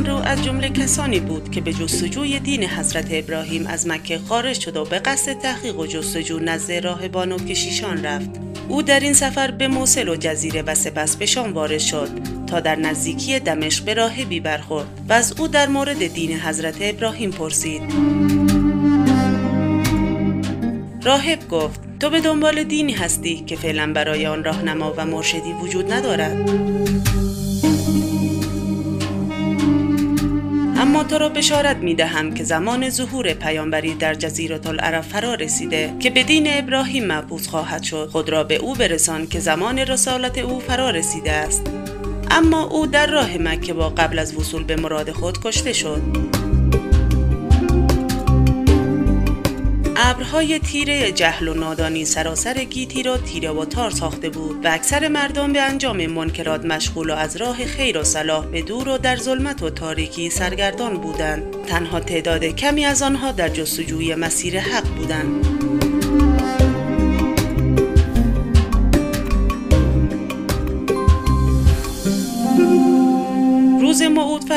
قلمرو از جمله کسانی بود که به جستجوی دین حضرت ابراهیم از مکه خارج شد و به قصد تحقیق و جستجو نزد راهبان و کشیشان رفت. او در این سفر به موسل و جزیره و سپس به شام وارد شد تا در نزدیکی دمشق به راهبی برخورد و از او در مورد دین حضرت ابراهیم پرسید. راهب گفت تو به دنبال دینی هستی که فعلا برای آن راهنما و مرشدی وجود ندارد. اما تو را بشارت می دهم که زمان ظهور پیامبری در جزیرت العرب فرا رسیده که به دین ابراهیم مبعوث خواهد شد. خود را به او برسان که زمان رسالت او فرا رسیده است. اما او در راه مکه با قبل از وصول به مراد خود کشته شد. ابرهای تیره جهل و نادانی سراسر گیتی را تیره و تار ساخته بود و اکثر مردم به انجام منکرات مشغول و از راه خیر و صلاح به دور و در ظلمت و تاریکی سرگردان بودند. تنها تعداد کمی از آنها در جستجوی مسیر حق بودند.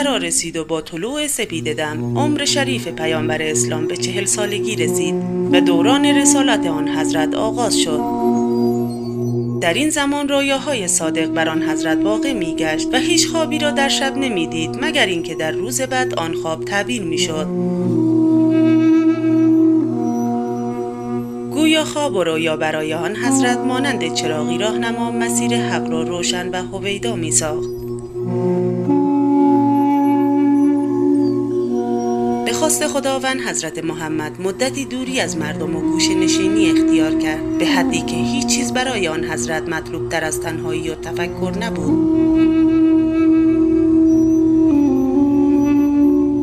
فرا رسید و با طلوع سپید دم عمر شریف پیامبر اسلام به چهل سالگی رسید و دوران رسالت آن حضرت آغاز شد در این زمان رویاهای صادق بر آن حضرت واقع می گشت و هیچ خوابی را در شب نمی‌دید مگر اینکه در روز بعد آن خواب تعبیر می شد. گویا خواب و رویا برای آن حضرت مانند چراغی راهنما مسیر حق را روشن و هویدا می خواست خداوند حضرت محمد مدتی دوری از مردم و گوش نشینی اختیار کرد. به حدی که هیچ چیز برای آن حضرت مطلوب در از تنهایی و تفکر نبود.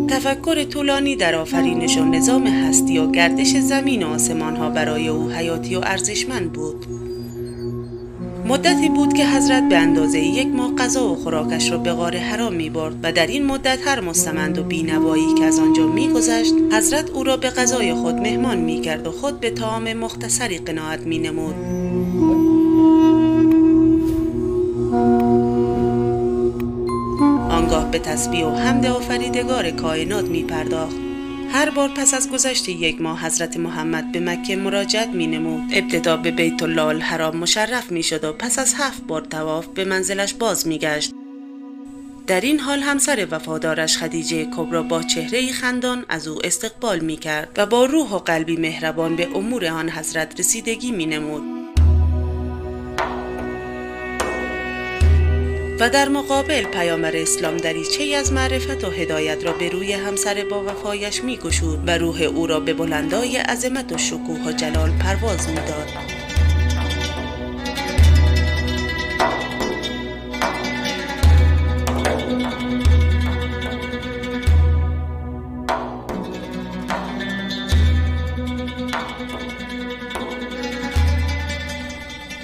تفکر طولانی در آفرینش و نظام هستی و گردش زمین و آسمان ها برای او حیاتی و ارزشمند بود. مدتی بود که حضرت به اندازه یک ماه غذا و خوراکش را به غار حرام می برد و در این مدت هر مستمند و بینوایی که از آنجا می گذشت حضرت او را به غذای خود مهمان می کرد و خود به طعام مختصری قناعت می نمود. آنگاه به تسبیح و حمد آفریدگار کائنات می پرداخت هر بار پس از گذشت یک ماه حضرت محمد به مکه مراجعت می نمود. ابتدا به بیت الله الحرام مشرف می شد و پس از هفت بار تواف به منزلش باز می گشت. در این حال همسر وفادارش خدیجه کبرا با چهره خندان از او استقبال می کرد و با روح و قلبی مهربان به امور آن حضرت رسیدگی می نمود. و در مقابل پیامبر اسلام دریچه از معرفت و هدایت را به روی همسر با وفایش می و روح او را به بلندای عظمت و شکوه و جلال پرواز می‌داد.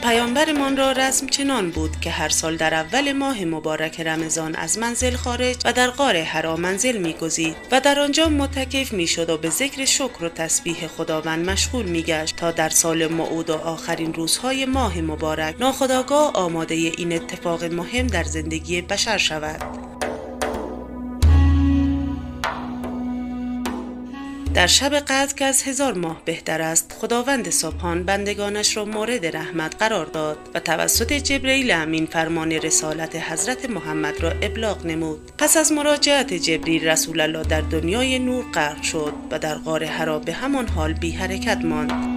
پیامبرمان را رسم چنان بود که هر سال در اول ماه مبارک رمضان از منزل خارج و در غار حرا منزل میگزید و در آنجا متکف می‌شد و به ذکر شکر و تسبیح خداوند مشغول میگشت تا در سال موعود و آخرین روزهای ماه مبارک ناخداگاه آماده این اتفاق مهم در زندگی بشر شود. در شب قدر که از هزار ماه بهتر است خداوند صبحان بندگانش را مورد رحمت قرار داد و توسط جبرئیل امین فرمان رسالت حضرت محمد را ابلاغ نمود. پس از مراجعت جبریل رسول الله در دنیای نور غرق شد و در غار حرا به همان حال بی حرکت ماند.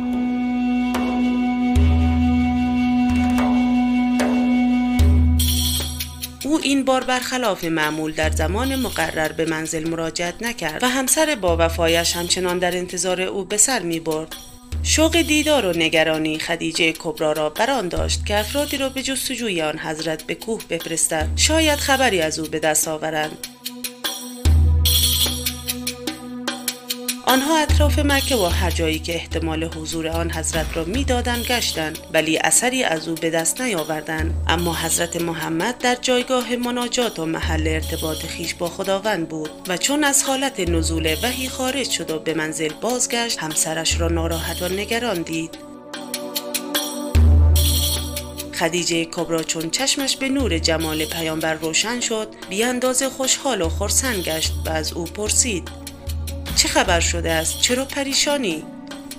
این بار برخلاف معمول در زمان مقرر به منزل مراجعت نکرد و همسر با وفایش همچنان در انتظار او به سر می برد. شوق دیدار و نگرانی خدیجه کبرا را بران داشت که افرادی را به جستجوی آن حضرت به کوه بفرستد شاید خبری از او به دست آورند آنها اطراف مکه و هر جایی که احتمال حضور آن حضرت را می‌دادند گشتند ولی اثری از او به دست نیاوردند. اما حضرت محمد در جایگاه مناجات و محل ارتباط خیش با خداوند بود و چون از حالت نزول وحی خارج شد و به منزل بازگشت همسرش را ناراحت و نگران دید. خدیجه کبرا چون چشمش به نور جمال پیامبر روشن شد بی اندازه خوشحال و خرسند گشت و از او پرسید چه خبر شده است؟ چرا پریشانی؟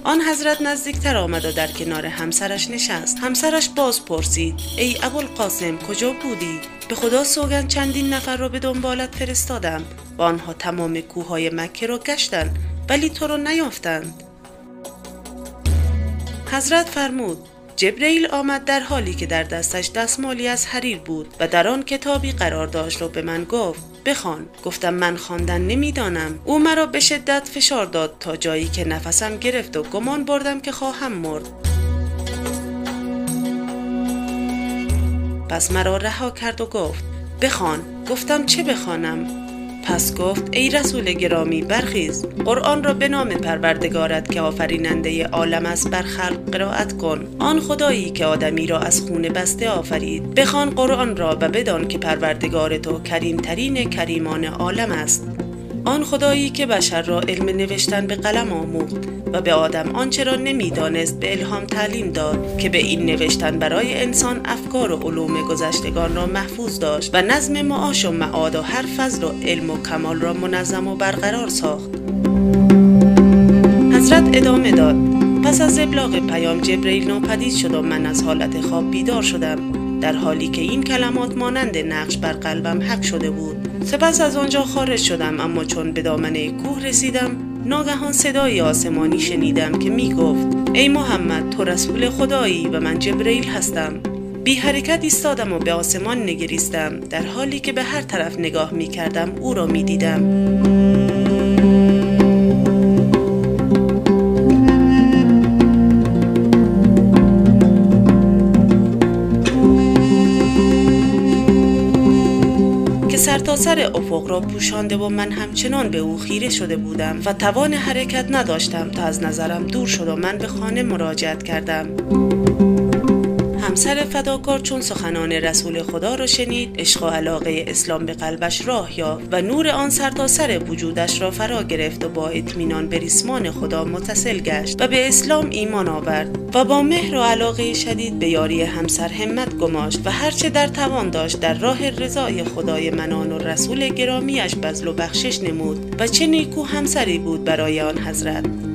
آن حضرت نزدیکتر آمد و در کنار همسرش نشست. همسرش باز پرسید ای ابوالقاسم کجا بودی؟ به خدا سوگند چندین نفر را به دنبالت فرستادم. و آنها تمام کوههای مکه را گشتند ولی تو را نیافتند. حضرت فرمود جبرئیل آمد در حالی که در دستش دستمالی از حریر بود و در آن کتابی قرار داشت و به من گفت بخوان. گفتم من خواندن نمی‌دانم. او مرا به شدت فشار داد تا جایی که نفسم گرفت و گمان بردم که خواهم مرد. پس مرا رها کرد و گفت بخوان. گفتم چه بخوانم؟ پس گفت ای رسول گرامی برخیز. قرآن را به نام پروردگارت که آفریننده عالم است بر خلق قرائت کن. آن خدایی که آدمی را از خون بسته آفرید. بخوان قرآن را و بدان که پروردگار تو کریمترین کریمان عالم است. آن خدایی که بشر را علم نوشتن به قلم آموخت و به آدم آنچه را نمی‌دانست به الهام تعلیم داد که به این نوشتن برای انسان افکار و علوم گذشتگان را محفوظ داشت و نظم معاش و معاد و هر فضل و علم و کمال را منظم و برقرار ساخت. حضرت ادامه داد پس از ابلاغ پیام جبریل ناپدید شد و من از حالت خواب بیدار شدم. در حالی که این کلمات مانند نقش بر قلبم حق شده بود. سپس از آنجا خارج شدم اما چون به دامنه کوه رسیدم ناگهان صدای آسمانی شنیدم که می گفت ای محمد تو رسول خدایی و من جبریل هستم. بی حرکت ایستادم و به آسمان نگریستم در حالی که به هر طرف نگاه می کردم او را می دیدم سر افق را پوشانده و من همچنان به او خیره شده بودم و توان حرکت نداشتم تا از نظرم دور شد و من به خانه مراجعت کردم. همسر فداکار چون سخنان رسول خدا را شنید عشق و علاقه اسلام به قلبش راه یافت و نور آن سرتاسر سر وجودش را فرا گرفت و با اطمینان به ریسمان خدا متصل گشت و به اسلام ایمان آورد و با مهر و علاقه شدید به یاری همسر همت گماشت و هرچه در توان داشت در راه رضای خدای منان و رسول گرامیش بزل و بخشش نمود و چه نیکو همسری بود برای آن حضرت.